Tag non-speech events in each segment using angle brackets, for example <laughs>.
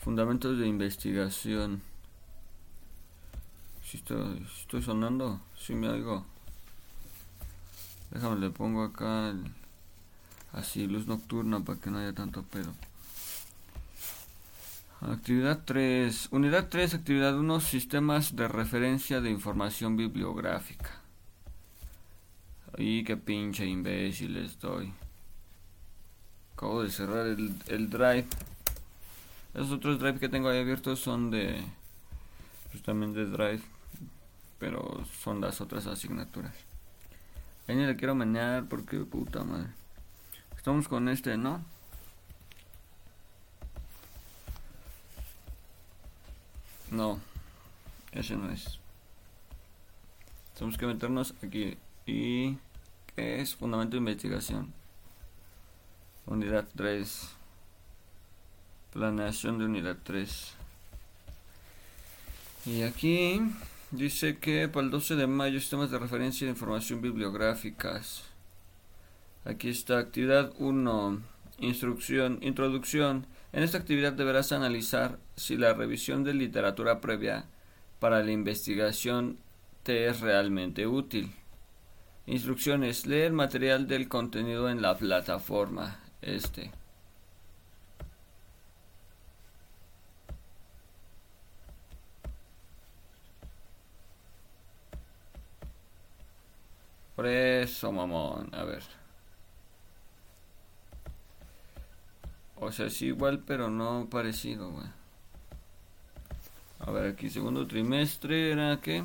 Fundamentos de investigación. Si estoy, sonando, si me oigo. Déjame le pongo acá así luz nocturna para que no haya tanto pedo. Actividad 3. Unidad 3, actividad 1, sistemas de referencia de información bibliográfica. Ay, qué pinche imbécil estoy. Acabo de cerrar el, el drive. Esos otros drive que tengo ahí abiertos son de justamente drive, pero son las otras asignaturas. Ahí ni le quiero menear porque puta madre. Estamos con este, ¿no? No, ese no es. Tenemos que meternos aquí. ¿Y qué es? Fundamento de investigación. Unidad 3. Planeación de unidad 3. Y aquí dice que para el 12 de mayo sistemas de referencia de información bibliográficas. Aquí está actividad 1. Instrucción, introducción. En esta actividad deberás analizar si la revisión de literatura previa para la investigación te es realmente útil. Instrucciones. Lee el material del contenido en la plataforma. Este. Eso, mamón. A ver. O sea, es igual, pero no parecido, güey. A ver, aquí segundo trimestre era que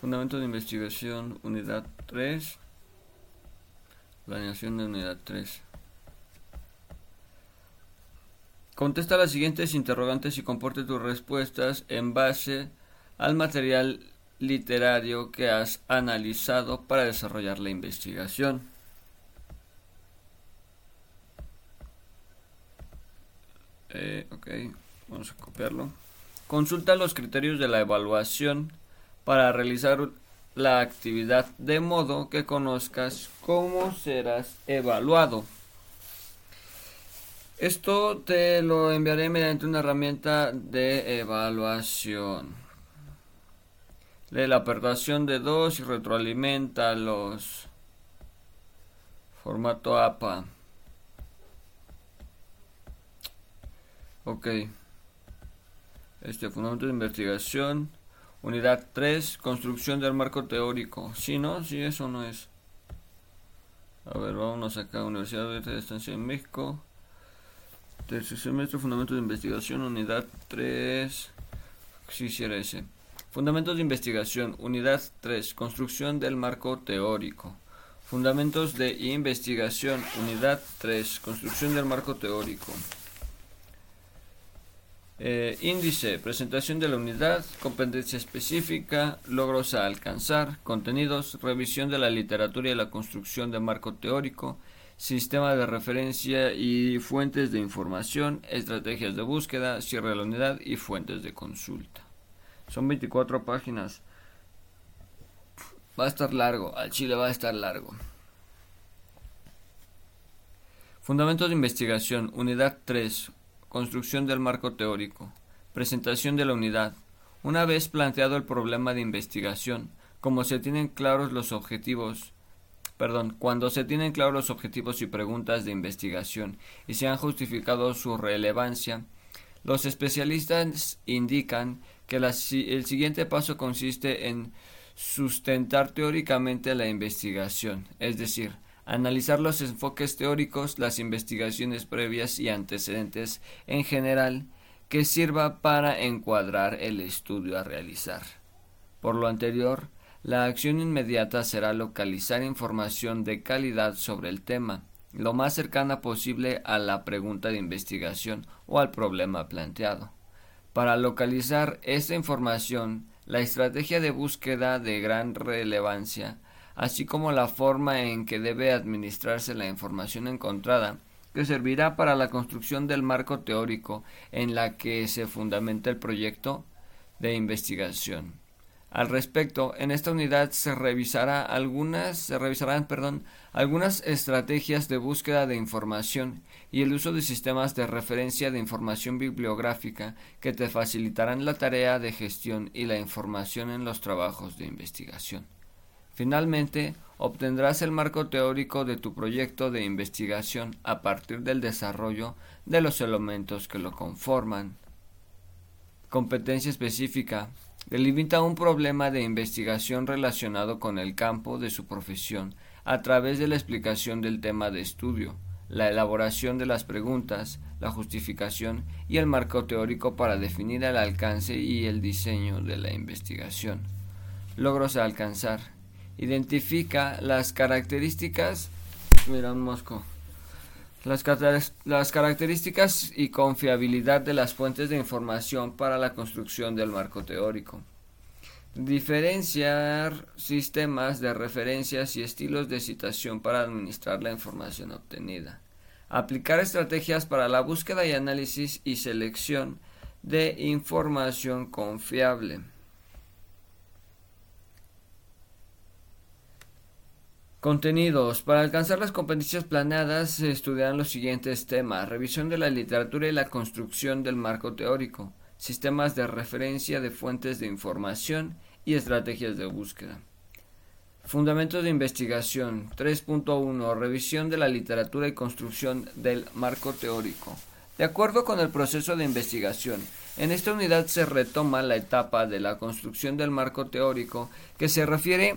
Fundamento de investigación, unidad 3. Planeación de unidad 3. Contesta las siguientes interrogantes y comporte tus respuestas en base al material literario que has analizado para desarrollar la investigación. Eh, ok, vamos a copiarlo. Consulta los criterios de la evaluación para realizar la actividad de modo que conozcas cómo serás evaluado. Esto te lo enviaré mediante una herramienta de evaluación. Lee la perturbación de dos y retroalimenta los formato APA. Ok. Este fundamento de investigación. Unidad 3. Construcción del marco teórico. Si no, si eso no es. A ver, vámonos acá. Universidad de Estancia en México. Tercer semestre, fundamento de investigación. Unidad 3. Si sí, era ese. Fundamentos de investigación. Unidad 3. Construcción del marco teórico. Fundamentos de investigación. Unidad 3. Construcción del marco teórico. Eh, índice, presentación de la unidad, competencia específica, logros a alcanzar, contenidos, revisión de la literatura y la construcción de marco teórico, sistema de referencia y fuentes de información, estrategias de búsqueda, cierre de la unidad y fuentes de consulta. Son 24 páginas. Va a estar largo, al chile va a estar largo. Fundamentos de investigación, unidad 3, Construcción del marco teórico. Presentación de la unidad. Una vez planteado el problema de investigación, como se tienen claros los objetivos, perdón, cuando se tienen claros los objetivos y preguntas de investigación y se han justificado su relevancia, los especialistas indican que el siguiente paso consiste en sustentar teóricamente la investigación, es decir, analizar los enfoques teóricos, las investigaciones previas y antecedentes en general que sirva para encuadrar el estudio a realizar. Por lo anterior, la acción inmediata será localizar información de calidad sobre el tema, lo más cercana posible a la pregunta de investigación o al problema planteado. Para localizar esta información, la estrategia de búsqueda de gran relevancia así como la forma en que debe administrarse la información encontrada, que servirá para la construcción del marco teórico en la que se fundamenta el proyecto de investigación. Al respecto, en esta unidad se revisará algunas, se revisarán, perdón, algunas estrategias de búsqueda de información y el uso de sistemas de referencia de información bibliográfica que te facilitarán la tarea de gestión y la información en los trabajos de investigación. Finalmente, obtendrás el marco teórico de tu proyecto de investigación a partir del desarrollo de los elementos que lo conforman. Competencia específica. Delimita un problema de investigación relacionado con el campo de su profesión a través de la explicación del tema de estudio, la elaboración de las preguntas, la justificación y el marco teórico para definir el alcance y el diseño de la investigación. Logros a alcanzar. Identifica las características. Mira un mosco. Las, características y confiabilidad de las fuentes de información para la construcción del marco teórico. Diferenciar sistemas de referencias y estilos de citación para administrar la información obtenida. Aplicar estrategias para la búsqueda y análisis y selección de información confiable. Contenidos. Para alcanzar las competencias planeadas se estudiarán los siguientes temas. Revisión de la literatura y la construcción del marco teórico. Sistemas de referencia de fuentes de información y estrategias de búsqueda. Fundamentos de investigación. 3.1. Revisión de la literatura y construcción del marco teórico. De acuerdo con el proceso de investigación, en esta unidad se retoma la etapa de la construcción del marco teórico que se refiere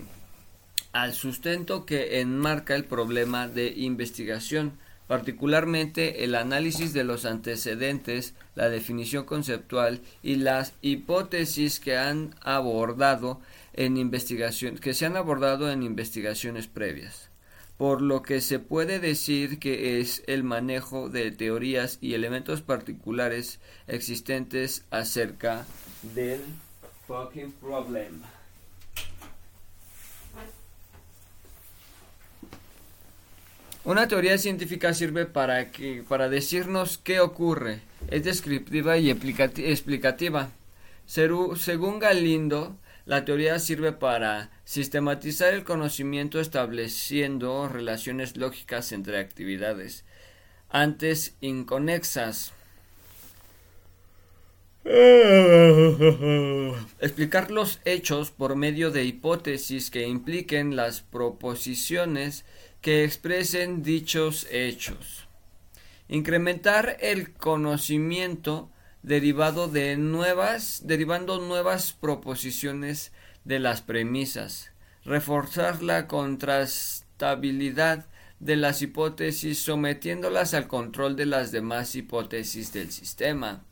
al sustento que enmarca el problema de investigación, particularmente el análisis de los antecedentes, la definición conceptual y las hipótesis que han abordado en investigación, que se han abordado en investigaciones previas. Por lo que se puede decir que es el manejo de teorías y elementos particulares existentes acerca del fucking problem. Una teoría científica sirve para, que, para decirnos qué ocurre. Es descriptiva y explicativa. Según Galindo, la teoría sirve para sistematizar el conocimiento estableciendo relaciones lógicas entre actividades antes inconexas. <laughs> Explicar los hechos por medio de hipótesis que impliquen las proposiciones que expresen dichos hechos. Incrementar el conocimiento derivado de nuevas, derivando nuevas proposiciones de las premisas. Reforzar la contrastabilidad de las hipótesis sometiéndolas al control de las demás hipótesis del sistema.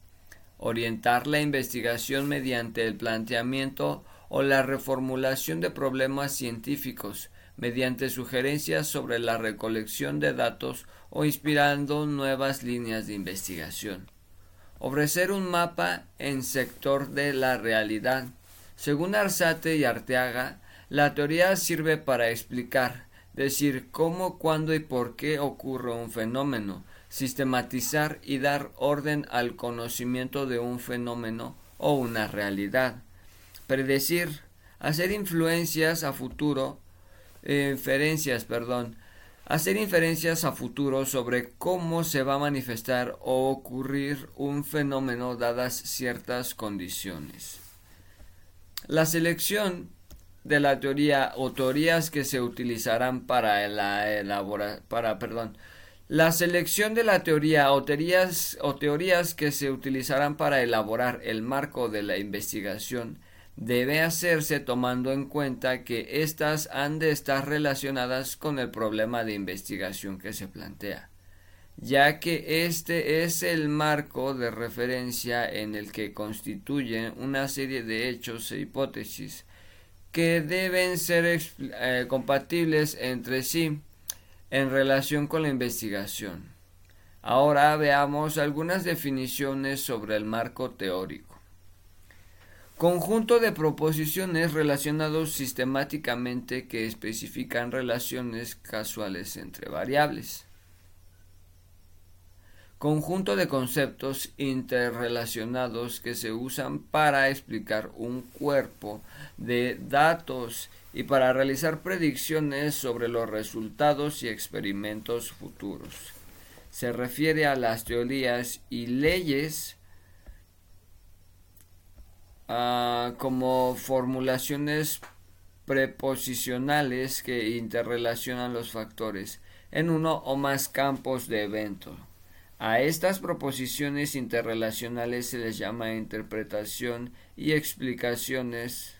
Orientar la investigación mediante el planteamiento o la reformulación de problemas científicos, mediante sugerencias sobre la recolección de datos o inspirando nuevas líneas de investigación. Ofrecer un mapa en sector de la realidad. Según Arzate y Arteaga, la teoría sirve para explicar, decir cómo, cuándo y por qué ocurre un fenómeno, sistematizar y dar orden al conocimiento de un fenómeno o una realidad, predecir, hacer influencias a futuro inferencias, perdón, hacer inferencias a futuro sobre cómo se va a manifestar o ocurrir un fenómeno dadas ciertas condiciones. La selección de la teoría o teorías que se utilizarán para la elaborar para perdón la selección de la teoría o teorías, o teorías que se utilizarán para elaborar el marco de la investigación debe hacerse tomando en cuenta que éstas han de estar relacionadas con el problema de investigación que se plantea, ya que este es el marco de referencia en el que constituyen una serie de hechos e hipótesis que deben ser eh, compatibles entre sí en relación con la investigación. Ahora veamos algunas definiciones sobre el marco teórico. Conjunto de proposiciones relacionados sistemáticamente que especifican relaciones casuales entre variables. conjunto de conceptos interrelacionados que se usan para explicar un cuerpo de datos y para realizar predicciones sobre los resultados y experimentos futuros. Se refiere a las teorías y leyes ah, como formulaciones preposicionales que interrelacionan los factores en uno o más campos de evento. A estas proposiciones interrelacionales se les llama interpretación y explicaciones.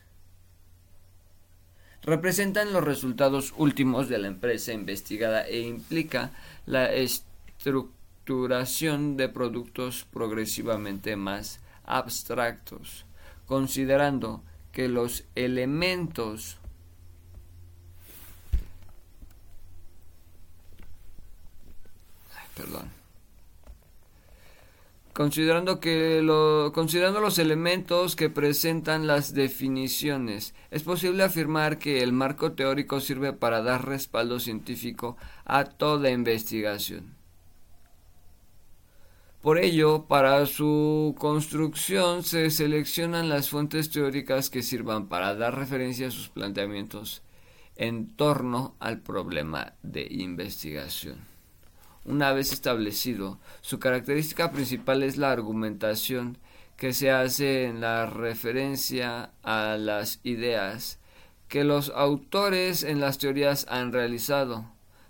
Representan los resultados últimos de la empresa investigada e implica la estructuración de productos progresivamente más abstractos, considerando que los elementos perdón considerando que lo, considerando los elementos que presentan las definiciones, es posible afirmar que el marco teórico sirve para dar respaldo científico a toda investigación. Por ello, para su construcción se seleccionan las fuentes teóricas que sirvan para dar referencia a sus planteamientos en torno al problema de investigación. Una vez establecido, su característica principal es la argumentación que se hace en la referencia a las ideas que los autores en las teorías han realizado.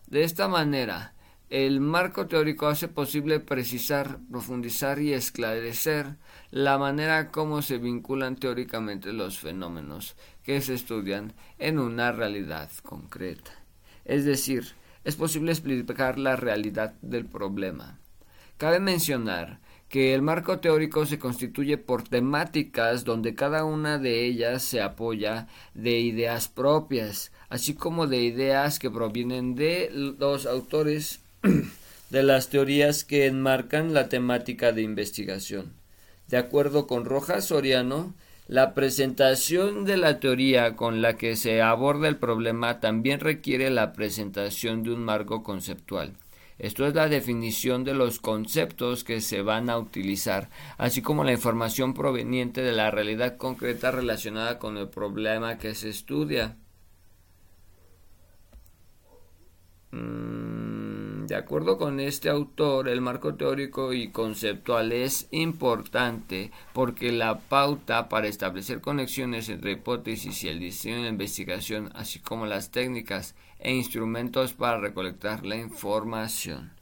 De esta manera, el marco teórico hace posible precisar, profundizar y esclarecer la manera como se vinculan teóricamente los fenómenos que se estudian en una realidad concreta. Es decir, es posible explicar la realidad del problema. Cabe mencionar que el marco teórico se constituye por temáticas donde cada una de ellas se apoya de ideas propias, así como de ideas que provienen de los autores <clears throat> de las teorías que enmarcan la temática de investigación. De acuerdo con Rojas Soriano, la presentación de la teoría con la que se aborda el problema también requiere la presentación de un marco conceptual. Esto es la definición de los conceptos que se van a utilizar, así como la información proveniente de la realidad concreta relacionada con el problema que se estudia. Mm, de acuerdo con este autor, el marco teórico y conceptual es importante porque la pauta para establecer conexiones entre hipótesis y el diseño de la investigación, así como las técnicas e instrumentos para recolectar la información.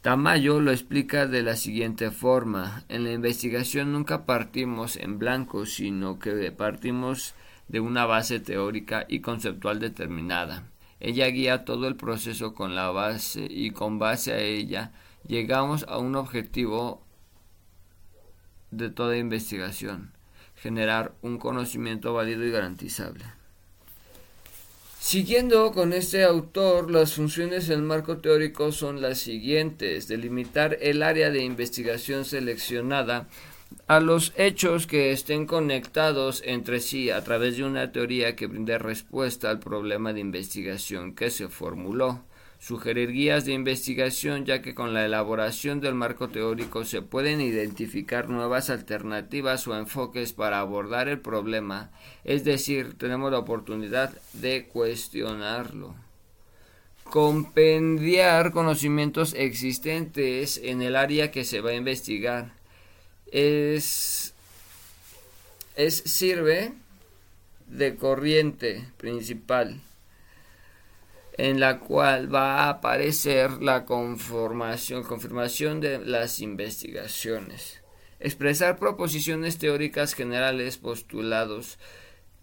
Tamayo lo explica de la siguiente forma. En la investigación nunca partimos en blanco, sino que partimos de una base teórica y conceptual determinada. Ella guía todo el proceso con la base y con base a ella llegamos a un objetivo de toda investigación, generar un conocimiento válido y garantizable. Siguiendo con este autor, las funciones del marco teórico son las siguientes, delimitar el área de investigación seleccionada a los hechos que estén conectados entre sí a través de una teoría que brinde respuesta al problema de investigación que se formuló. Sugerir guías de investigación ya que con la elaboración del marco teórico se pueden identificar nuevas alternativas o enfoques para abordar el problema, es decir, tenemos la oportunidad de cuestionarlo. Compendiar conocimientos existentes en el área que se va a investigar, es, es sirve de corriente principal en la cual va a aparecer la conformación, confirmación de las investigaciones. Expresar proposiciones teóricas generales, postulados,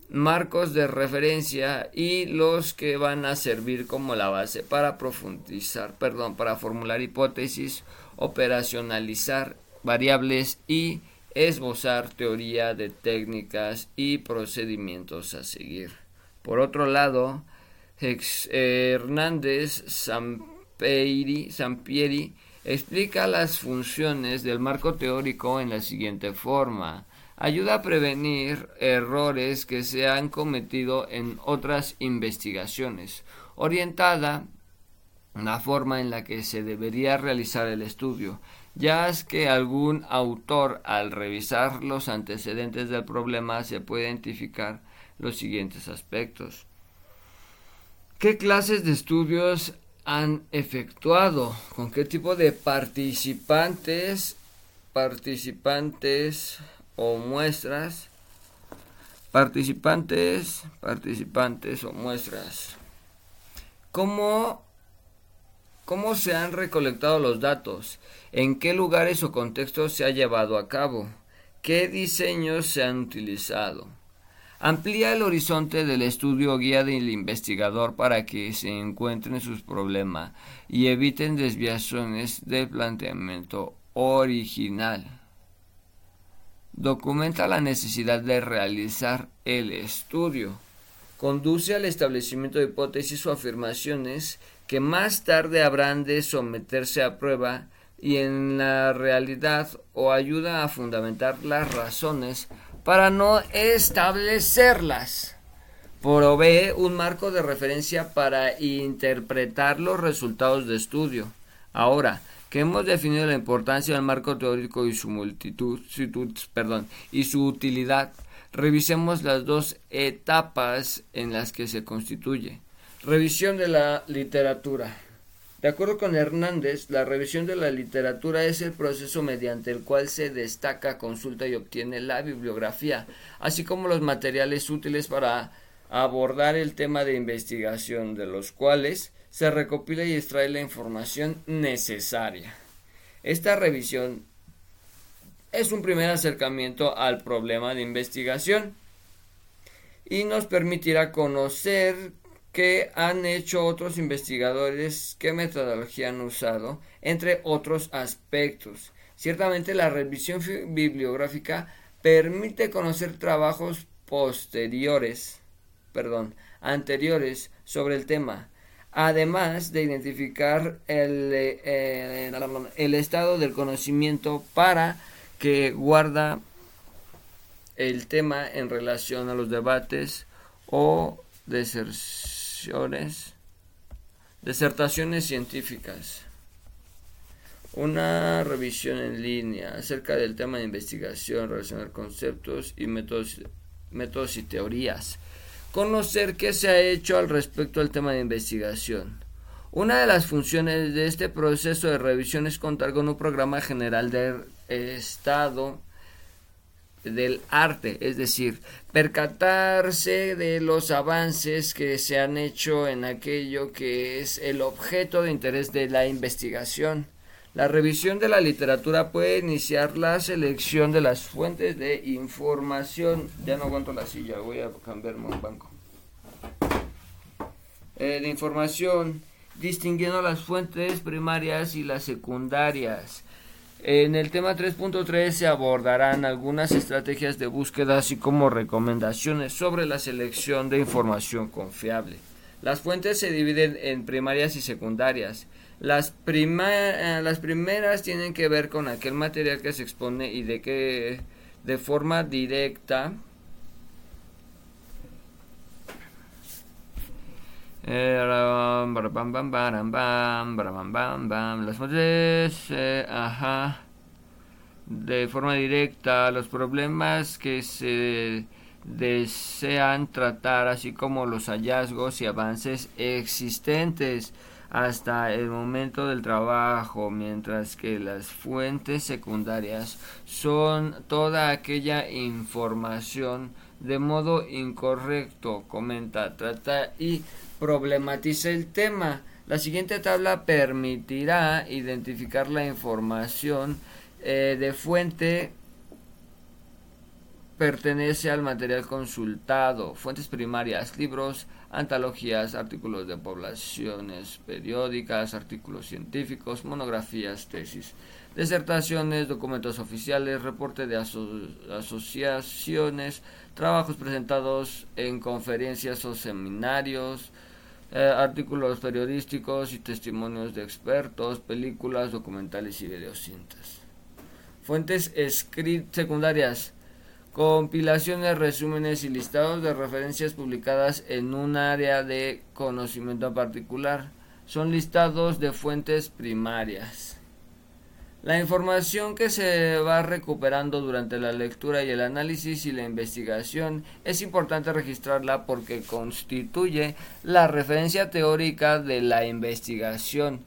marcos de referencia y los que van a servir como la base para profundizar, perdón, para formular hipótesis, operacionalizar variables y esbozar teoría de técnicas y procedimientos a seguir. Por otro lado, Hernández Sampieri explica las funciones del marco teórico en la siguiente forma. Ayuda a prevenir errores que se han cometido en otras investigaciones, orientada la forma en la que se debería realizar el estudio, ya es que algún autor al revisar los antecedentes del problema se puede identificar los siguientes aspectos. ¿Qué clases de estudios han efectuado? ¿Con qué tipo de participantes, participantes o muestras? Participantes, participantes o muestras. ¿Cómo, ¿Cómo se han recolectado los datos? ¿En qué lugares o contextos se ha llevado a cabo? ¿Qué diseños se han utilizado? Amplía el horizonte del estudio guía del investigador para que se encuentren sus problemas y eviten desviaciones del planteamiento original. Documenta la necesidad de realizar el estudio. Conduce al establecimiento de hipótesis o afirmaciones que más tarde habrán de someterse a prueba y en la realidad o ayuda a fundamentar las razones para no establecerlas. Provee un marco de referencia para interpretar los resultados de estudio. Ahora que hemos definido la importancia del marco teórico y su multitud, perdón, y su utilidad, revisemos las dos etapas en las que se constituye. Revisión de la literatura. De acuerdo con Hernández, la revisión de la literatura es el proceso mediante el cual se destaca, consulta y obtiene la bibliografía, así como los materiales útiles para abordar el tema de investigación, de los cuales se recopila y extrae la información necesaria. Esta revisión es un primer acercamiento al problema de investigación y nos permitirá conocer que han hecho otros investigadores, qué metodología han usado, entre otros aspectos. Ciertamente la revisión bibliográfica permite conocer trabajos posteriores, perdón, anteriores sobre el tema, además de identificar el, eh, el estado del conocimiento para que guarda el tema en relación a los debates o deserciones Desertaciones científicas. Una revisión en línea acerca del tema de investigación, relacionar conceptos y métodos, métodos y teorías. Conocer qué se ha hecho al respecto al tema de investigación. Una de las funciones de este proceso de revisión es contar con un programa general de estado del arte, es decir, percatarse de los avances que se han hecho en aquello que es el objeto de interés de la investigación. La revisión de la literatura puede iniciar la selección de las fuentes de información. Ya no aguanto la silla, voy a cambiarme un banco. Eh, de información, distinguiendo las fuentes primarias y las secundarias en el tema 3.3 se abordarán algunas estrategias de búsqueda así como recomendaciones sobre la selección de información confiable. Las fuentes se dividen en primarias y secundarias. Las, eh, las primeras tienen que ver con aquel material que se expone y de que de forma directa Las fuentes, eh, ajá, de forma directa, los problemas que se desean tratar, así como los hallazgos y avances existentes hasta el momento del trabajo, mientras que las fuentes secundarias son toda aquella información de modo incorrecto, comenta, trata y problematiza el tema. La siguiente tabla permitirá identificar la información eh, de fuente pertenece al material consultado, fuentes primarias, libros, antologías, artículos de poblaciones periódicas, artículos científicos, monografías, tesis, disertaciones, documentos oficiales, reporte de asociaciones, trabajos presentados en conferencias o seminarios, eh, artículos periodísticos y testimonios de expertos, películas, documentales y videocintas. Fuentes secundarias, compilaciones, resúmenes y listados de referencias publicadas en un área de conocimiento particular. son listados de fuentes primarias. La información que se va recuperando durante la lectura y el análisis y la investigación es importante registrarla porque constituye la referencia teórica de la investigación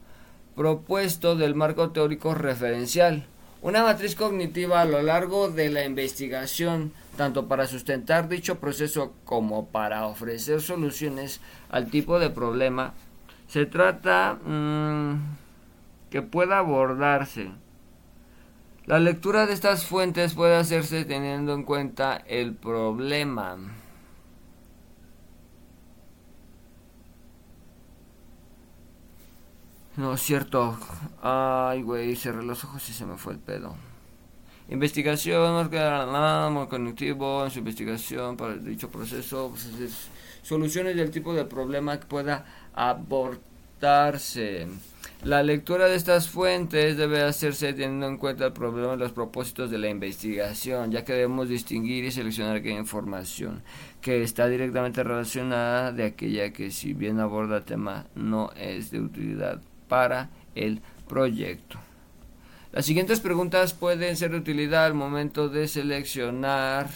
propuesto del marco teórico referencial. Una matriz cognitiva a lo largo de la investigación, tanto para sustentar dicho proceso como para ofrecer soluciones al tipo de problema, se trata mm, que pueda abordarse. La lectura de estas fuentes puede hacerse teniendo en cuenta el problema. No es cierto. Ay, güey, cerré los ojos y se me fue el pedo. Investigación, nada cognitivo, en su investigación para dicho proceso, pues, soluciones del tipo de problema que pueda abordarse. La lectura de estas fuentes debe hacerse teniendo en cuenta el problema y los propósitos de la investigación, ya que debemos distinguir y seleccionar aquella información que está directamente relacionada de aquella que si bien aborda tema no es de utilidad para el proyecto. Las siguientes preguntas pueden ser de utilidad al momento de seleccionar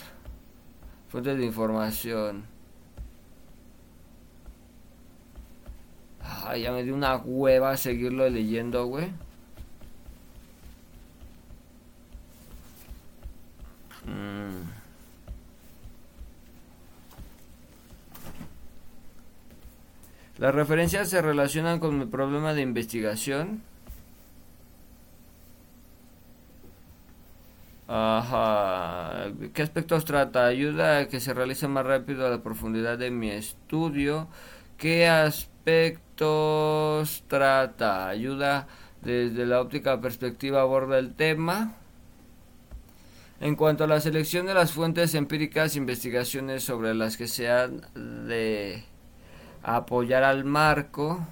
fuentes de información. Ay, ya me dio una hueva seguirlo leyendo, güey. Mm. Las referencias se relacionan con mi problema de investigación. Ajá. ¿Qué aspectos trata? Ayuda a que se realice más rápido a la profundidad de mi estudio. ¿Qué aspectos trata? Ayuda desde la óptica perspectiva aborda el tema. En cuanto a la selección de las fuentes empíricas, investigaciones sobre las que se han de apoyar al marco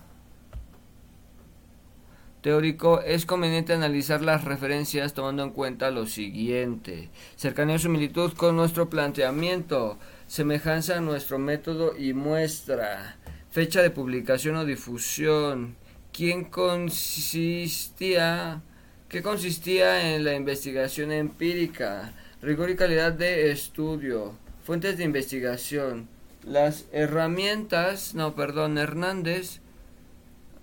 teórico es conveniente analizar las referencias tomando en cuenta lo siguiente cercanía o similitud con nuestro planteamiento semejanza a nuestro método y muestra fecha de publicación o difusión quién consistía qué consistía en la investigación empírica rigor y calidad de estudio fuentes de investigación. Las herramientas, no, perdón, Hernández,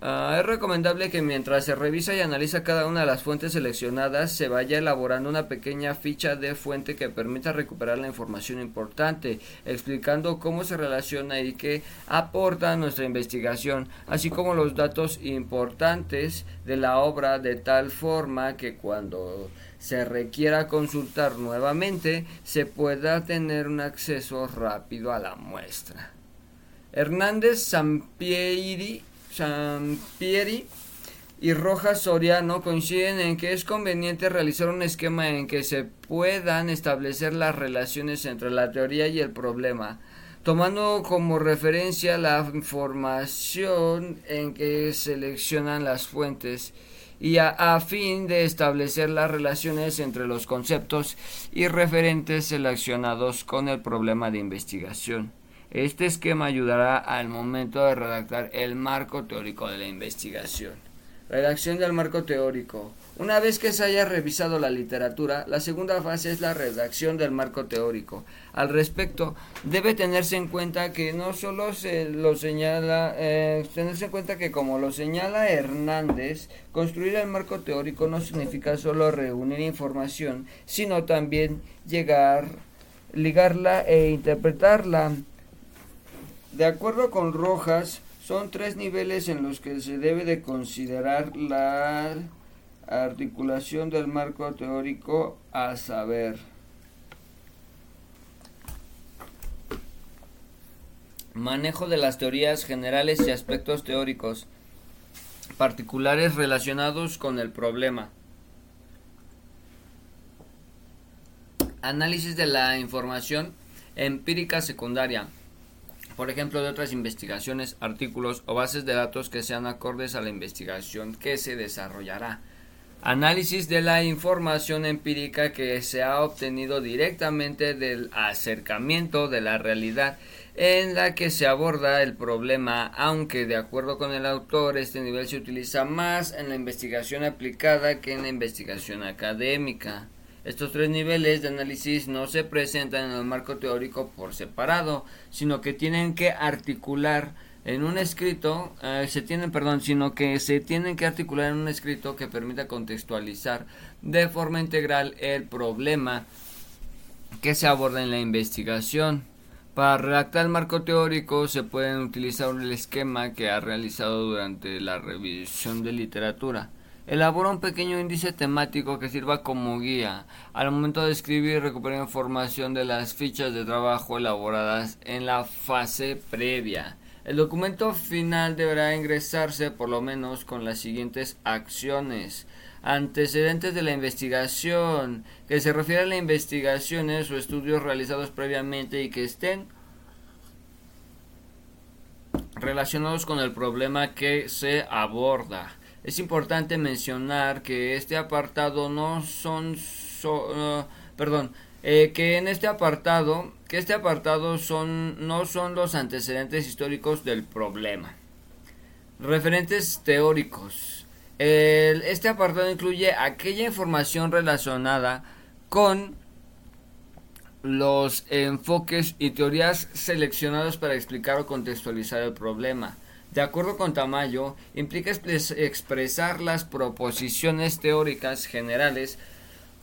ah, es recomendable que mientras se revisa y analiza cada una de las fuentes seleccionadas, se vaya elaborando una pequeña ficha de fuente que permita recuperar la información importante, explicando cómo se relaciona y qué aporta nuestra investigación, así como los datos importantes de la obra de tal forma que cuando se requiera consultar nuevamente, se pueda tener un acceso rápido a la muestra. Hernández Sampieri, Sampieri y Rojas Soriano coinciden en que es conveniente realizar un esquema en que se puedan establecer las relaciones entre la teoría y el problema, tomando como referencia la información en que seleccionan las fuentes y a, fin de establecer las relaciones entre los conceptos y referentes seleccionados con el problema de investigación. Este esquema ayudará al momento de redactar el marco teórico de la investigación. Redacción del marco teórico. Una vez que se haya revisado la literatura, la segunda fase es la redacción del marco teórico. Al respecto, debe tenerse en cuenta que no solo se lo señala, eh, tenerse en cuenta que como lo señala Hernández, construir el marco teórico no significa solo reunir información, sino también llegar, ligarla e interpretarla. De acuerdo con Rojas, son tres niveles en los que se debe de considerar la articulación del marco teórico a saber. Manejo de las teorías generales y aspectos teóricos particulares relacionados con el problema. Análisis de la información empírica secundaria. Por ejemplo, de otras investigaciones, artículos o bases de datos que sean acordes a la investigación que se desarrollará Análisis de la información empírica que se ha obtenido directamente del acercamiento de la realidad en la que se aborda el problema, aunque de acuerdo con el autor este nivel se utiliza más en la investigación aplicada que en la investigación académica. Estos tres niveles de análisis no se presentan en el marco teórico por separado, sino que tienen que articular en un escrito eh, se tienen perdón sino que se tienen que articular en un escrito que permita contextualizar de forma integral el problema que se aborda en la investigación. Para redactar el marco teórico se pueden utilizar el esquema que ha realizado durante la revisión de literatura Elabora un pequeño índice temático que sirva como guía al momento de escribir y recuperar información de las fichas de trabajo elaboradas en la fase previa. El documento final deberá ingresarse por lo menos con las siguientes acciones. Antecedentes de la investigación, que se refiere a las investigaciones o estudios realizados previamente y que estén relacionados con el problema que se aborda. Es importante mencionar que este apartado no son, uh, perdón, eh, que en este apartado, que este apartado son, no son los antecedentes históricos del problema. Referentes teóricos. este apartado incluye aquella información relacionada con los enfoques y teorías seleccionados para explicar o contextualizar el problema. De acuerdo con Tamayo, implica expresar las proposiciones teóricas generales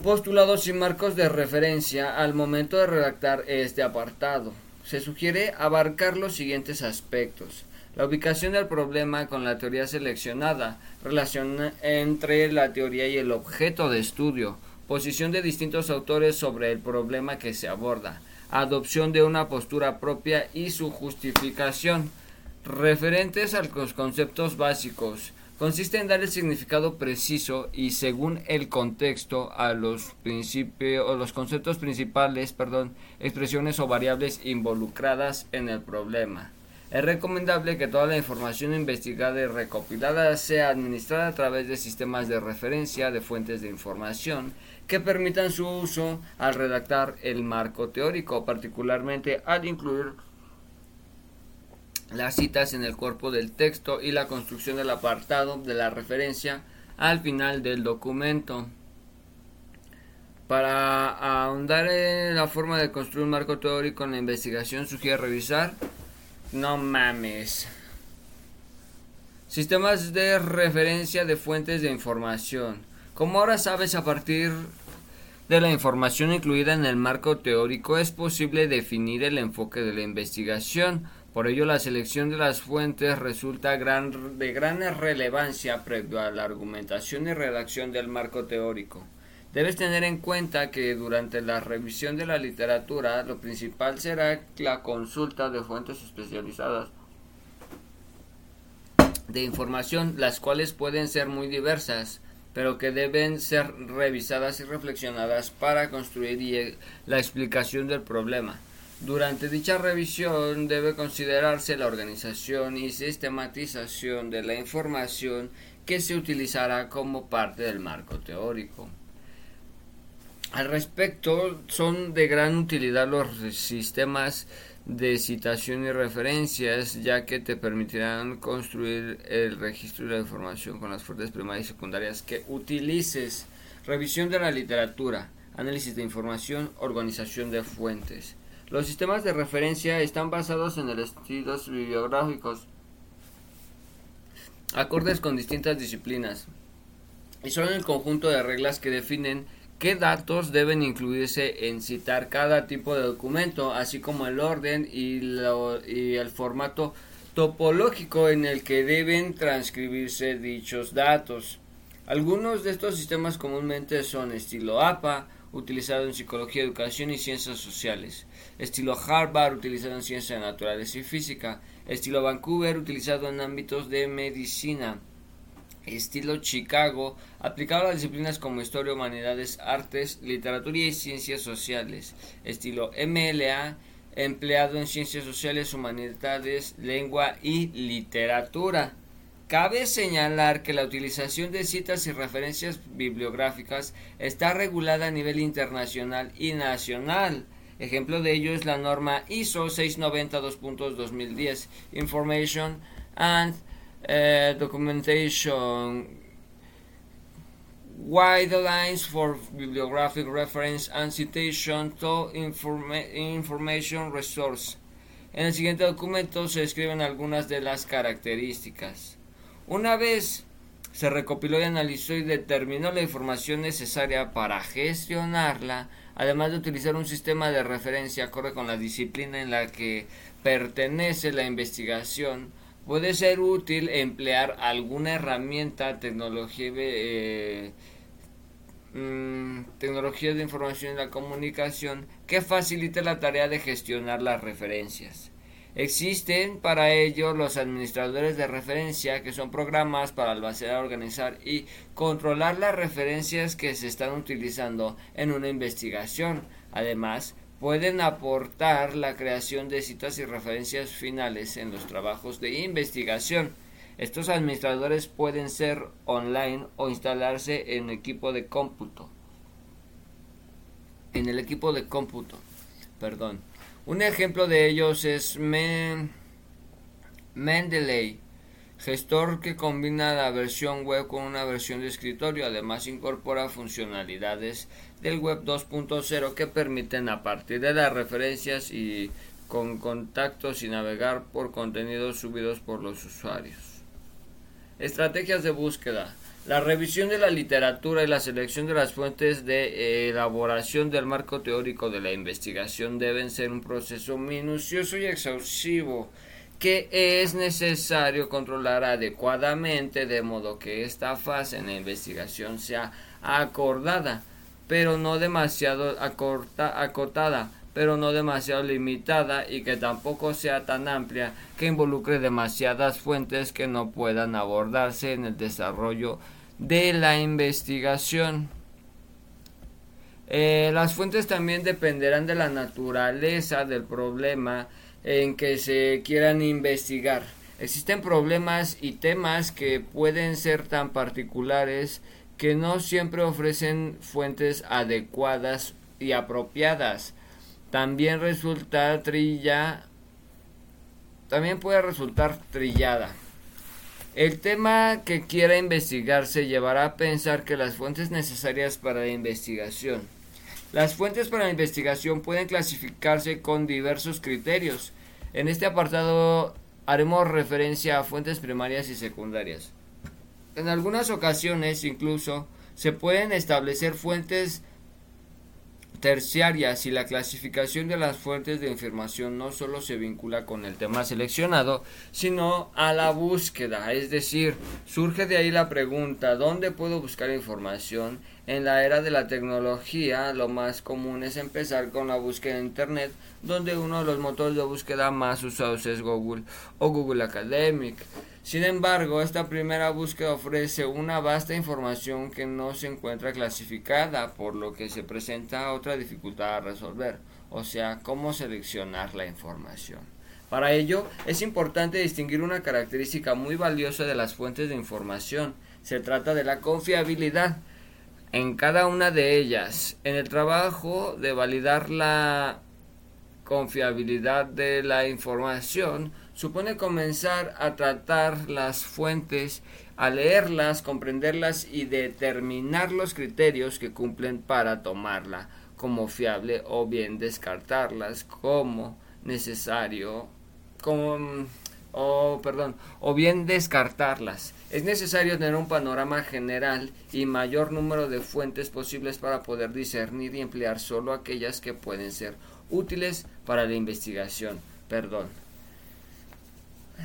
postulados y marcos de referencia al momento de redactar este apartado. Se sugiere abarcar los siguientes aspectos. La ubicación del problema con la teoría seleccionada, relación entre la teoría y el objeto de estudio, posición de distintos autores sobre el problema que se aborda, adopción de una postura propia y su justificación. Referentes a los conceptos básicos, consiste en dar el significado preciso y según el contexto a los principios o los conceptos principales, perdón, expresiones o variables involucradas en el problema. Es recomendable que toda la información investigada y recopilada sea administrada a través de sistemas de referencia de fuentes de información que permitan su uso al redactar el marco teórico, particularmente al incluir las citas en el cuerpo del texto y la construcción del apartado de la referencia al final del documento. Para ahondar en la forma de construir un marco teórico en la investigación, sugiere revisar. No mames. Sistemas de referencia de fuentes de información. Como ahora sabes, a partir de la información incluida en el marco teórico, es posible definir el enfoque de la investigación por ello, la selección de las fuentes resulta de gran relevancia previo a la argumentación y redacción del marco teórico. Debes tener en cuenta que durante la revisión de la literatura lo principal será la consulta de fuentes especializadas de información, las cuales pueden ser muy diversas, pero que deben ser revisadas y reflexionadas para construir la explicación del problema. Durante dicha revisión debe considerarse la organización y sistematización de la información que se utilizará como parte del marco teórico. Al respecto, son de gran utilidad los sistemas de citación y referencias, ya que te permitirán construir el registro de la información con las fuentes primarias y secundarias que utilices. Revisión de la literatura, análisis de información, organización de fuentes. Los sistemas de referencia están basados en estilos bibliográficos acordes con distintas disciplinas y son el conjunto de reglas que definen qué datos deben incluirse en citar cada tipo de documento, así como el orden y, y el formato topológico en el que deben transcribirse dichos datos. Algunos de estos sistemas comúnmente son estilo APA, utilizado en psicología, educación y ciencias sociales, estilo Harvard utilizado en ciencias naturales y física, estilo Vancouver utilizado en ámbitos de medicina, estilo Chicago aplicado a las disciplinas como historia, humanidades, artes, literatura y ciencias sociales, estilo MLA empleado en ciencias sociales, humanidades, lengua y literatura. Cabe señalar que la utilización de citas y referencias bibliográficas está regulada a nivel internacional y nacional. Ejemplo de ello es la norma ISO 690 Information and uh, Documentation Guidelines for Bibliographic Reference and Citation to Information Resource. En el siguiente documento se describen algunas de las características. Una vez se recopiló y analizó y determinó la información necesaria para gestionarla, además de utilizar un sistema de referencia acorde con la disciplina en la que pertenece la investigación, puede ser útil emplear alguna herramienta, tecnología, eh, mm, tecnología de información y la comunicación que facilite la tarea de gestionar las referencias. Existen para ello los administradores de referencia, que son programas para almacenar, organizar y controlar las referencias que se están utilizando en una investigación. Además, pueden aportar la creación de citas y referencias finales en los trabajos de investigación. Estos administradores pueden ser online o instalarse en equipo de cómputo. En el equipo de cómputo, perdón. Un ejemplo de ellos es Mendeley, gestor que combina la versión web con una versión de escritorio. Además incorpora funcionalidades del web 2.0 que permiten a partir de las referencias y con contactos y navegar por contenidos subidos por los usuarios. Estrategias de búsqueda. La revisión de la literatura y la selección de las fuentes de eh, elaboración del marco teórico de la investigación deben ser un proceso minucioso y exhaustivo que es necesario controlar adecuadamente de modo que esta fase en la investigación sea acordada, pero no demasiado acotada, pero no demasiado limitada y que tampoco sea tan amplia que involucre demasiadas fuentes que no puedan abordarse en el desarrollo de la investigación. Eh, las fuentes también dependerán de la naturaleza del problema en que se quieran investigar. Existen problemas y temas que pueden ser tan particulares que no siempre ofrecen fuentes adecuadas y apropiadas. También resulta trilla también puede resultar trillada. El tema que quiera investigarse llevará a pensar que las fuentes necesarias para la investigación. Las fuentes para la investigación pueden clasificarse con diversos criterios. En este apartado haremos referencia a fuentes primarias y secundarias. En algunas ocasiones incluso se pueden establecer fuentes terciaria si la clasificación de las fuentes de información no solo se vincula con el tema seleccionado, sino a la búsqueda. Es decir, surge de ahí la pregunta, ¿dónde puedo buscar información? En la era de la tecnología, lo más común es empezar con la búsqueda en Internet, donde uno de los motores de búsqueda más usados es Google o Google Academic. Sin embargo, esta primera búsqueda ofrece una vasta información que no se encuentra clasificada, por lo que se presenta otra dificultad a resolver, o sea, cómo seleccionar la información. Para ello, es importante distinguir una característica muy valiosa de las fuentes de información. Se trata de la confiabilidad en cada una de ellas. En el trabajo de validar la confiabilidad de la información, supone comenzar a tratar las fuentes, a leerlas, comprenderlas y determinar los criterios que cumplen para tomarla como fiable o bien descartarlas como necesario como o perdón o bien descartarlas. Es necesario tener un panorama general y mayor número de fuentes posibles para poder discernir y emplear solo aquellas que pueden ser útiles para la investigación. Perdón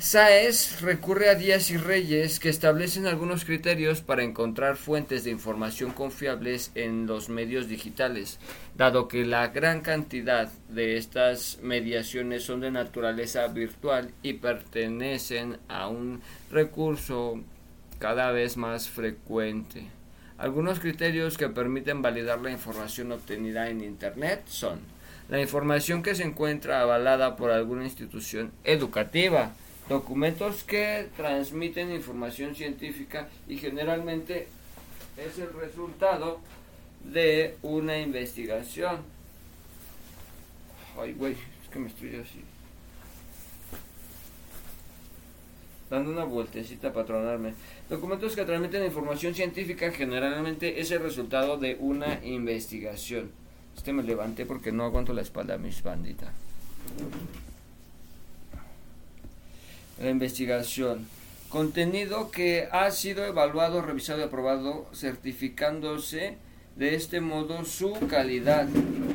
Saez recurre a Díaz y Reyes que establecen algunos criterios para encontrar fuentes de información confiables en los medios digitales, dado que la gran cantidad de estas mediaciones son de naturaleza virtual y pertenecen a un recurso cada vez más frecuente. Algunos criterios que permiten validar la información obtenida en Internet son la información que se encuentra avalada por alguna institución educativa, documentos que transmiten información científica y generalmente es el resultado de una investigación. Ay, güey, es que me estoy así. Dando una vueltecita para tronarme. Documentos que transmiten información científica generalmente es el resultado de una investigación. Este me levanté porque no aguanto la espalda, mis banditas. La investigación. Contenido que ha sido evaluado, revisado y aprobado, certificándose de este modo su calidad.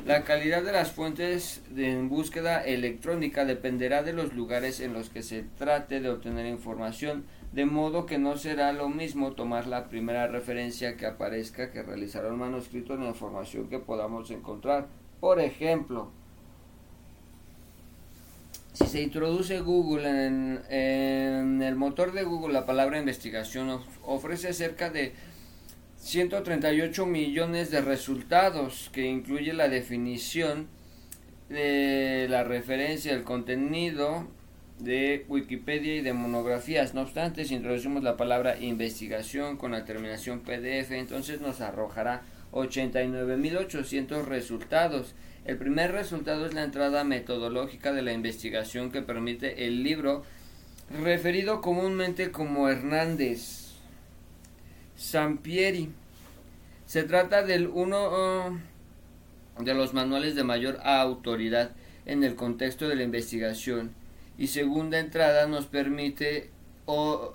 La calidad de las fuentes en búsqueda electrónica dependerá de los lugares en los que se trate de obtener información, de modo que no será lo mismo tomar la primera referencia que aparezca que realizar un manuscrito en la información que podamos encontrar. Por ejemplo, si se introduce Google en, el motor de Google, la palabra investigación ofrece cerca de 138 millones de resultados, que incluye la definición de la referencia, el contenido de Wikipedia y de monografías. No obstante, si introducimos la palabra investigación con la terminación PDF, entonces nos arrojará 89.800 resultados. El primer resultado es la entrada metodológica de la investigación que permite el libro referido comúnmente como Hernández Sampieri. Se trata del uno uh, de los manuales de mayor autoridad en el contexto de la investigación y segunda entrada nos permite o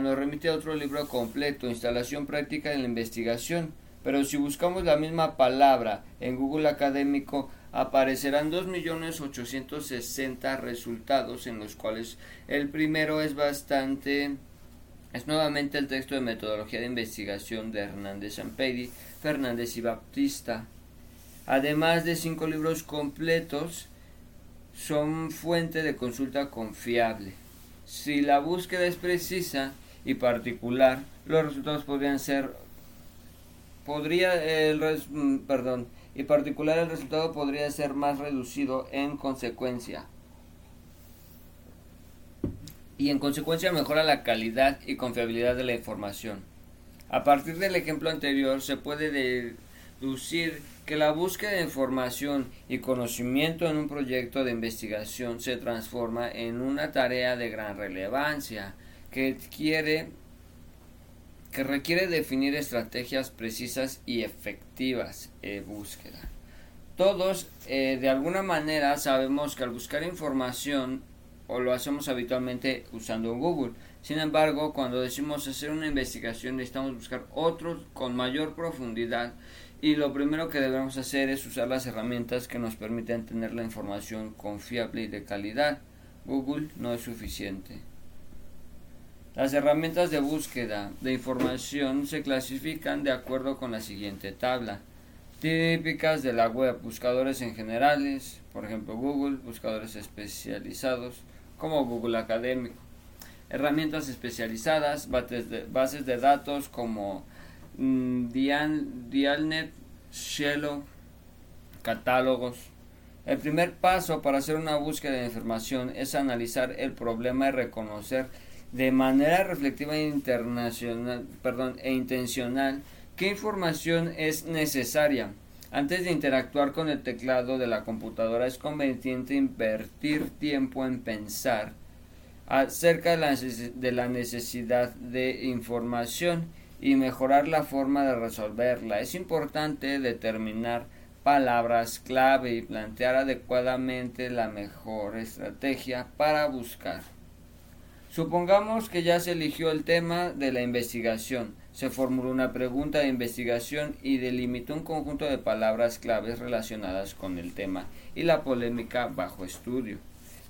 nos remite a otro libro completo, Instalación práctica de la investigación pero si buscamos la misma palabra en Google Académico aparecerán 2.860 resultados en los cuales el primero es bastante es nuevamente el texto de metodología de investigación de Hernández Sampedi, Fernández y Baptista. Además de cinco libros completos, son fuente de consulta confiable. Si la búsqueda es precisa y particular, los resultados podrían ser podría el mm, perdón, y particular el resultado podría ser más reducido en consecuencia. Y en consecuencia mejora la calidad y confiabilidad de la información. A partir del ejemplo anterior se puede deducir que la búsqueda de información y conocimiento en un proyecto de investigación se transforma en una tarea de gran relevancia que quiere que requiere definir estrategias precisas y efectivas de búsqueda. Todos, eh, de alguna manera, sabemos que al buscar información, o lo hacemos habitualmente usando Google, sin embargo, cuando decimos hacer una investigación, necesitamos buscar otros con mayor profundidad y lo primero que debemos hacer es usar las herramientas que nos permiten tener la información confiable y de calidad. Google no es suficiente. Las herramientas de búsqueda de información se clasifican de acuerdo con la siguiente tabla. Típicas de la web, buscadores en generales, por ejemplo Google, buscadores especializados como Google Académico. Herramientas especializadas, bases de, datos como mm, Dialnet, Shelo, catálogos. El primer paso para hacer una búsqueda de información es analizar el problema y reconocer de manera reflectiva e internacional, perdón, e intencional qué información es necesaria. Antes de interactuar con el teclado de la computadora es conveniente invertir tiempo en pensar acerca de la necesidad de información y mejorar la forma de resolverla. Es importante determinar palabras clave y plantear adecuadamente la mejor estrategia para buscar. Supongamos que ya se eligió el tema de la investigación, se formuló una pregunta de investigación y delimitó un conjunto de palabras claves relacionadas con el tema y la polémica bajo estudio.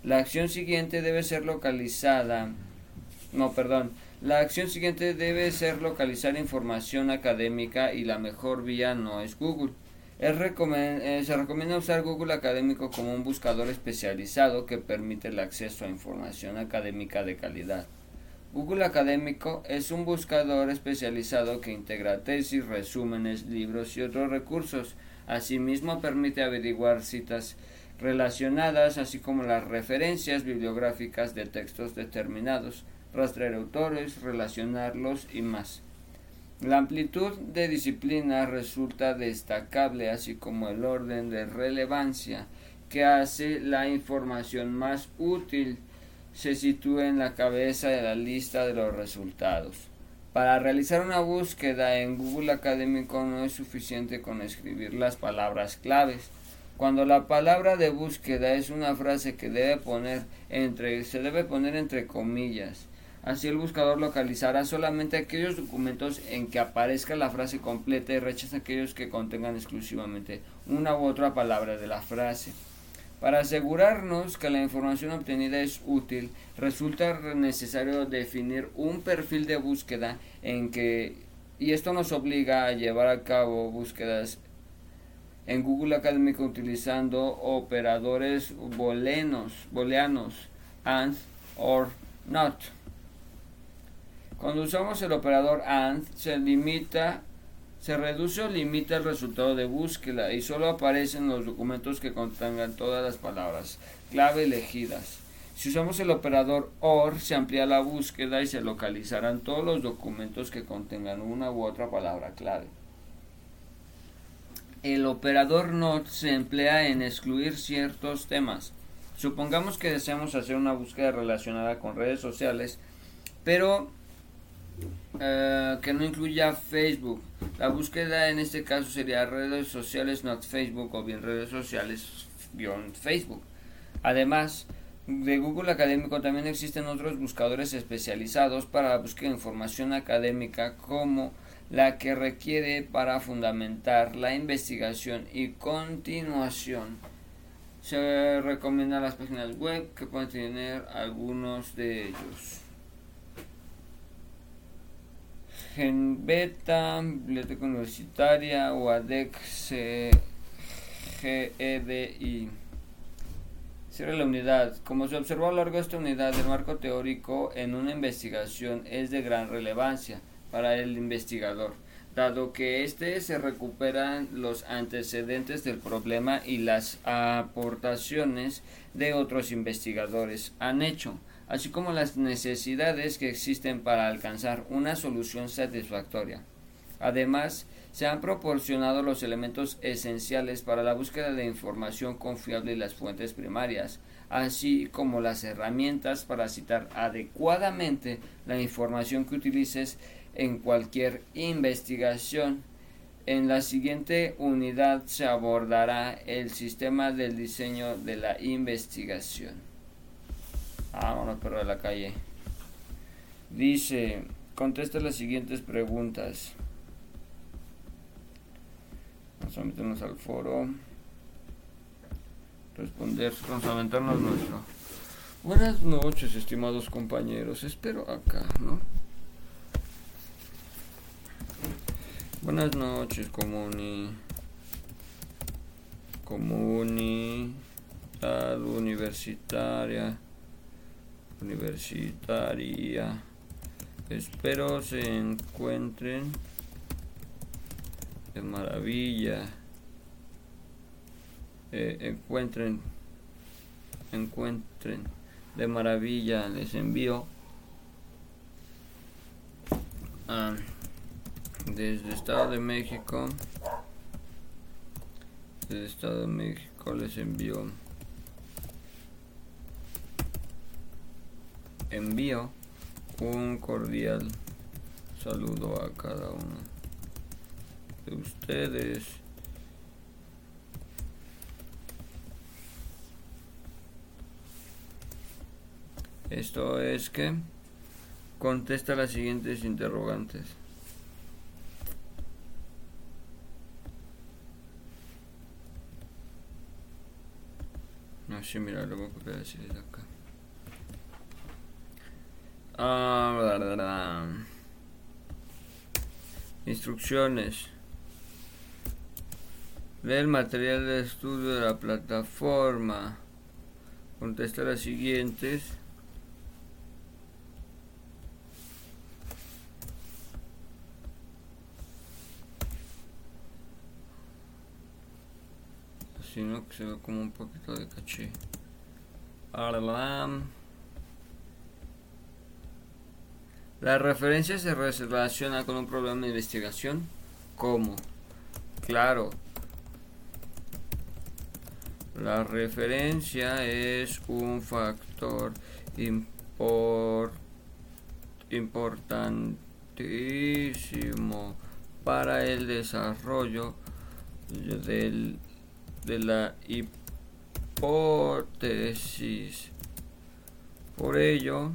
La acción siguiente debe ser localizada, no, perdón, la acción siguiente debe ser localizar información académica y la mejor vía no es Google. Eh, se recomienda usar Google Académico como un buscador especializado que permite el acceso a información académica de calidad. Google Académico es un buscador especializado que integra tesis, resúmenes, libros y otros recursos. Asimismo permite averiguar citas relacionadas, así como las referencias bibliográficas de textos determinados, rastrear autores, relacionarlos y más. La amplitud de disciplina resulta destacable, así como el orden de relevancia que hace la información más útil se sitúa en la cabeza de la lista de los resultados. Para realizar una búsqueda en Google Académico no es suficiente con escribir las palabras claves. Cuando la palabra de búsqueda es una frase que se debe poner entre comillas Así el buscador localizará solamente aquellos documentos en que aparezca la frase completa y rechaza aquellos que contengan exclusivamente una u otra palabra de la frase. Para asegurarnos que la información obtenida es útil, resulta necesario definir un perfil de búsqueda en que y esto nos obliga a llevar a cabo búsquedas en Google Académico utilizando operadores booleanos, booleanos and or not. Cuando usamos el operador AND se limita se reduce o limita el resultado de búsqueda y solo aparecen los documentos que contengan todas las palabras clave elegidas. Si usamos el operador OR se amplía la búsqueda y se localizarán todos los documentos que contengan una u otra palabra clave. El operador NOT se emplea en excluir ciertos temas. Supongamos que deseamos hacer una búsqueda relacionada con redes sociales, pero eh, que no incluya Facebook. La búsqueda en este caso sería redes sociales not Facebook o bien redes sociales Facebook. Además de Google Académico también existen otros buscadores especializados para la búsqueda de información académica como la que requiere para fundamentar la investigación y continuación. Se recomiendan las páginas web que pueden tener algunos de ellos. Genbeta, Biblioteca Universitaria, UADEC, GEDI. Cierra la unidad. Como se observó a lo largo de esta unidad, el marco teórico en una investigación es de gran relevancia para el investigador, dado que éste se recuperan los antecedentes del problema y las aportaciones de otros investigadores han hecho así como las necesidades que existen para alcanzar una solución satisfactoria. Además, se han proporcionado los elementos esenciales para la búsqueda de información confiable y las fuentes primarias, así como las herramientas para citar adecuadamente la información que utilices en cualquier investigación. En la siguiente unidad se abordará el sistema del diseño de la investigación. Vámonos, perro de la calle. Dice, contesta las siguientes preguntas. Vamos a meternos al foro. Responder, vamos a aventarnos nuestro. Buenas noches, estimados compañeros. Espero acá, ¿no? Buenas noches, comuni. Comuni. universitaria universitaria. Espero se encuentren de maravilla. Eh, encuentren, encuentren de maravilla. Les envío desde Estado de México. Desde Estado de México les envío. Envío un cordial saludo a cada uno de ustedes. Esto es que contesta las siguientes interrogantes. No, sí, mira, lo voy a copiar de acá. Ah, Instrucciones. Lee el material de estudio de la plataforma. Contesta las siguientes. sino que se ve como un poquito de caché. La referencia se relaciona con un problema de investigación. ¿Cómo? Claro. La referencia es un factor importantísimo para el desarrollo del, de la hipótesis. Por ello,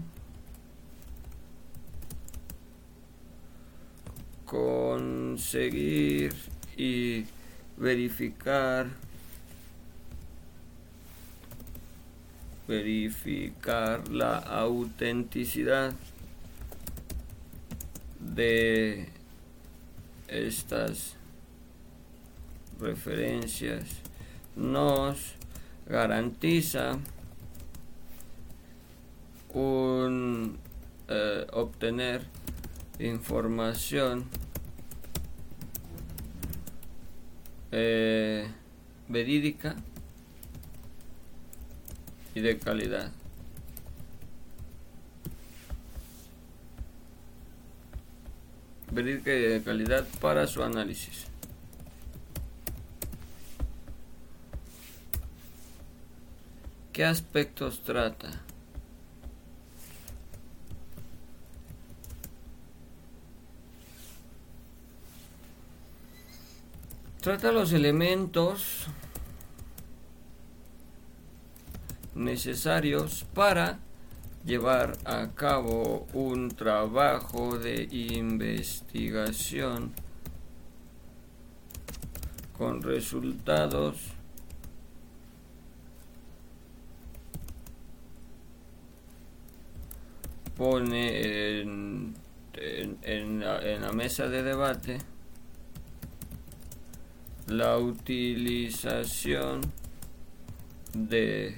conseguir y verificar verificar la autenticidad de estas referencias. Nos garantiza un eh, obtener información eh, verídica y de calidad. Verídica y de calidad para su análisis. ¿Qué aspectos trata? Trata los elementos necesarios para llevar a cabo un trabajo de investigación con resultados pone en, en, la, mesa de debate la utilización de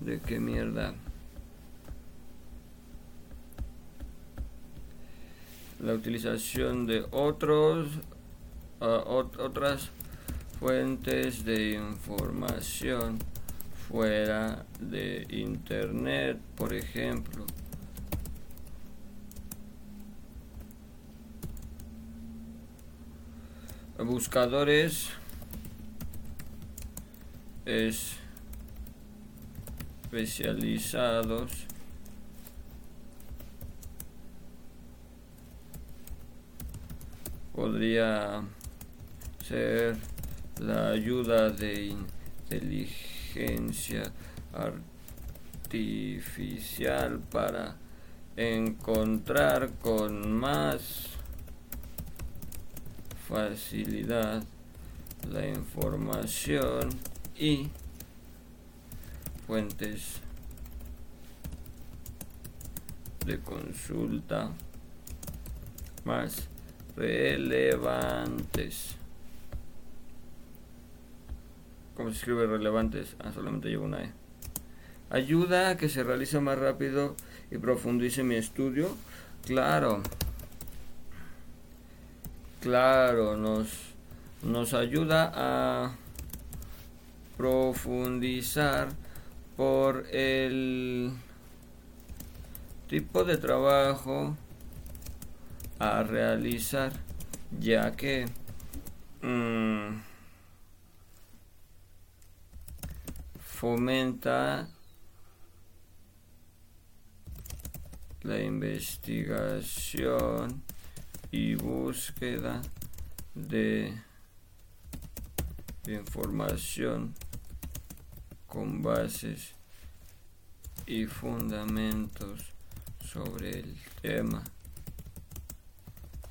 de qué mierda la utilización de otros uh, otras fuentes de información fuera de internet por ejemplo buscadores especializados. Podría ser la ayuda de inteligencia artificial para encontrar con más facilidad la información y fuentes de consulta más relevantes. ¿Cómo se escribe relevantes? Ah, solamente llevo una E. Ayuda a que se realice más rápido y profundice mi estudio. Claro. Claro, nos, nos ayuda a profundizar por el tipo de trabajo a realizar, ya que mm, fomenta la investigación y búsqueda de información con bases y fundamentos sobre el tema,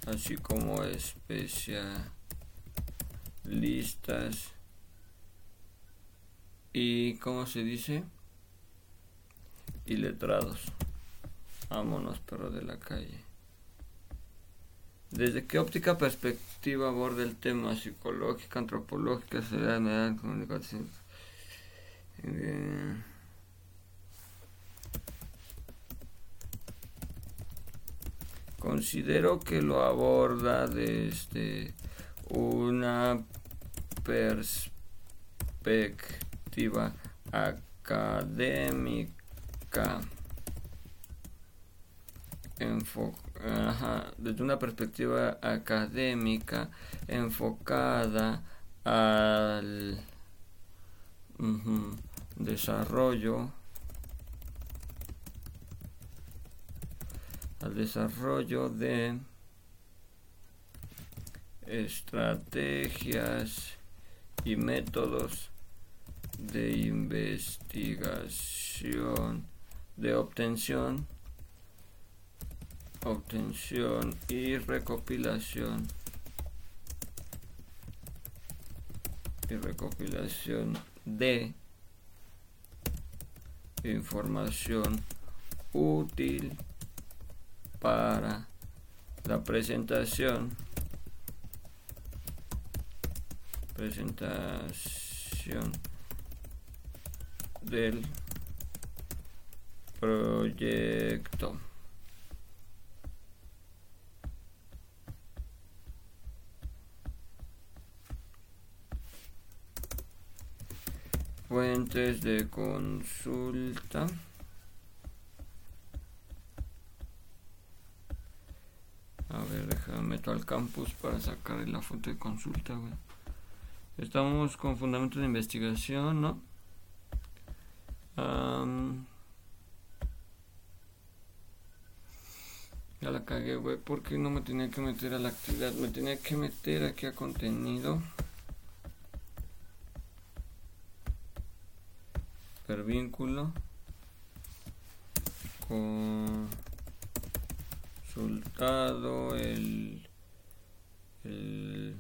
así como especialistas y ¿cómo se dice? Y letrados. Vámonos, perro de la calle. ¿Desde qué óptica perspectiva aborda el tema? Psicológica, antropológica, social, comunicación. Eh, considero que lo aborda desde una perspectiva académica desde una perspectiva académica enfocada al desarrollo al desarrollo de estrategias y métodos de investigación de obtención obtención y recopilación. Y recopilación de información útil para la presentación. Presentación del proyecto fuentes de consulta. A ver déjame meto al campus para sacar la fuente de consulta güey. estamos con fundamentos de investigación no ya la cagué güey porque no me tenía que meter a la actividad me tenía que meter aquí a contenido vínculo consultado el, el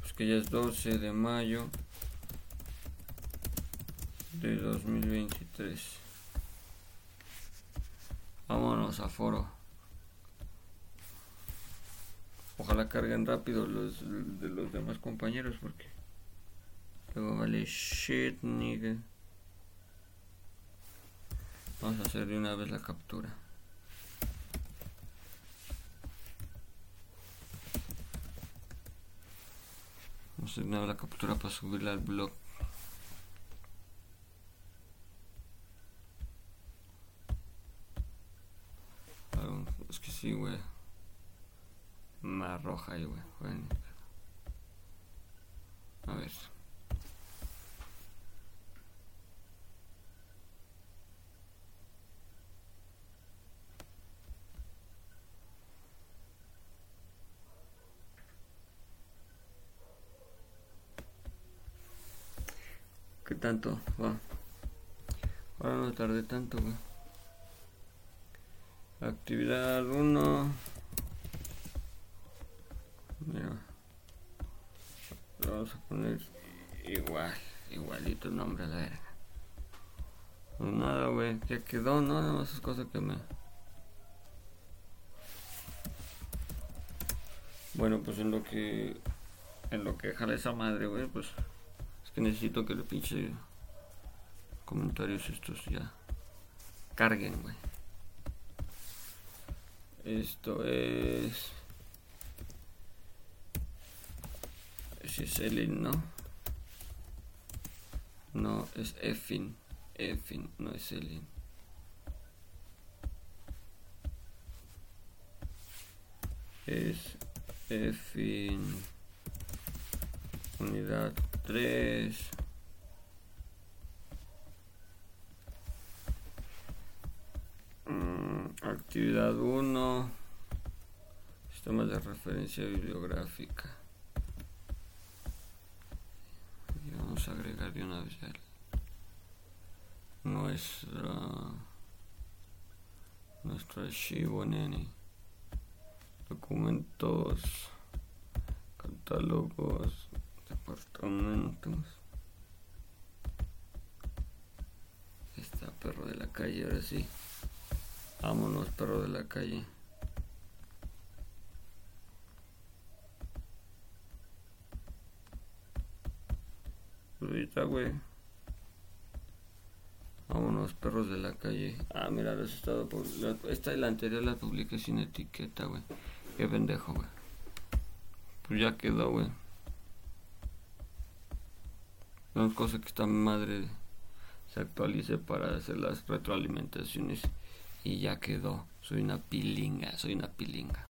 pues que ya es 12 de mayo de 2023 vámonos a foro. Ojalá carguen rápido los de los demás compañeros porque luego vale shit nigga Vamos a hacer de una vez la captura. Vamos a hacer de una vez la captura para subirla al blog. Es que sí, güey. Más roja ahí, güey. A ver. Tanto? Va. Ahora no tardé tanto, Actividad 1. Mira. vamos a poner igual, igualito el nombre a la verga. Pues nada, güey, ya quedó, ¿no? Nada más es cosa que me... Bueno, pues en lo que... En lo que jala esa madre, güey, pues que necesito que los pinche comentarios estos ya carguen, güey. Esto es... Ese es Elin, ¿no? No, es Efin. Efin, no es Elin. Es Efin. Unidad 3. Mm, actividad 1. Sistemas de referencia bibliográfica. Y vamos a agregar de una vez nuestra nuestro archivo nene documentos catálogos departamentos. Está perro de la calle, ahora sí. Vámonos, perro de la calle. Ahorita, güey. Vámonos, perros de la calle. Ah, mira, los estado Esta y la anterior la publiqué sin etiqueta, güey. Qué pendejo, güey. Pues ya quedó, güey. Son cosas que esta madre se actualice para hacer las retroalimentaciones. Y ya quedó. Soy una pilinga, soy una pilinga.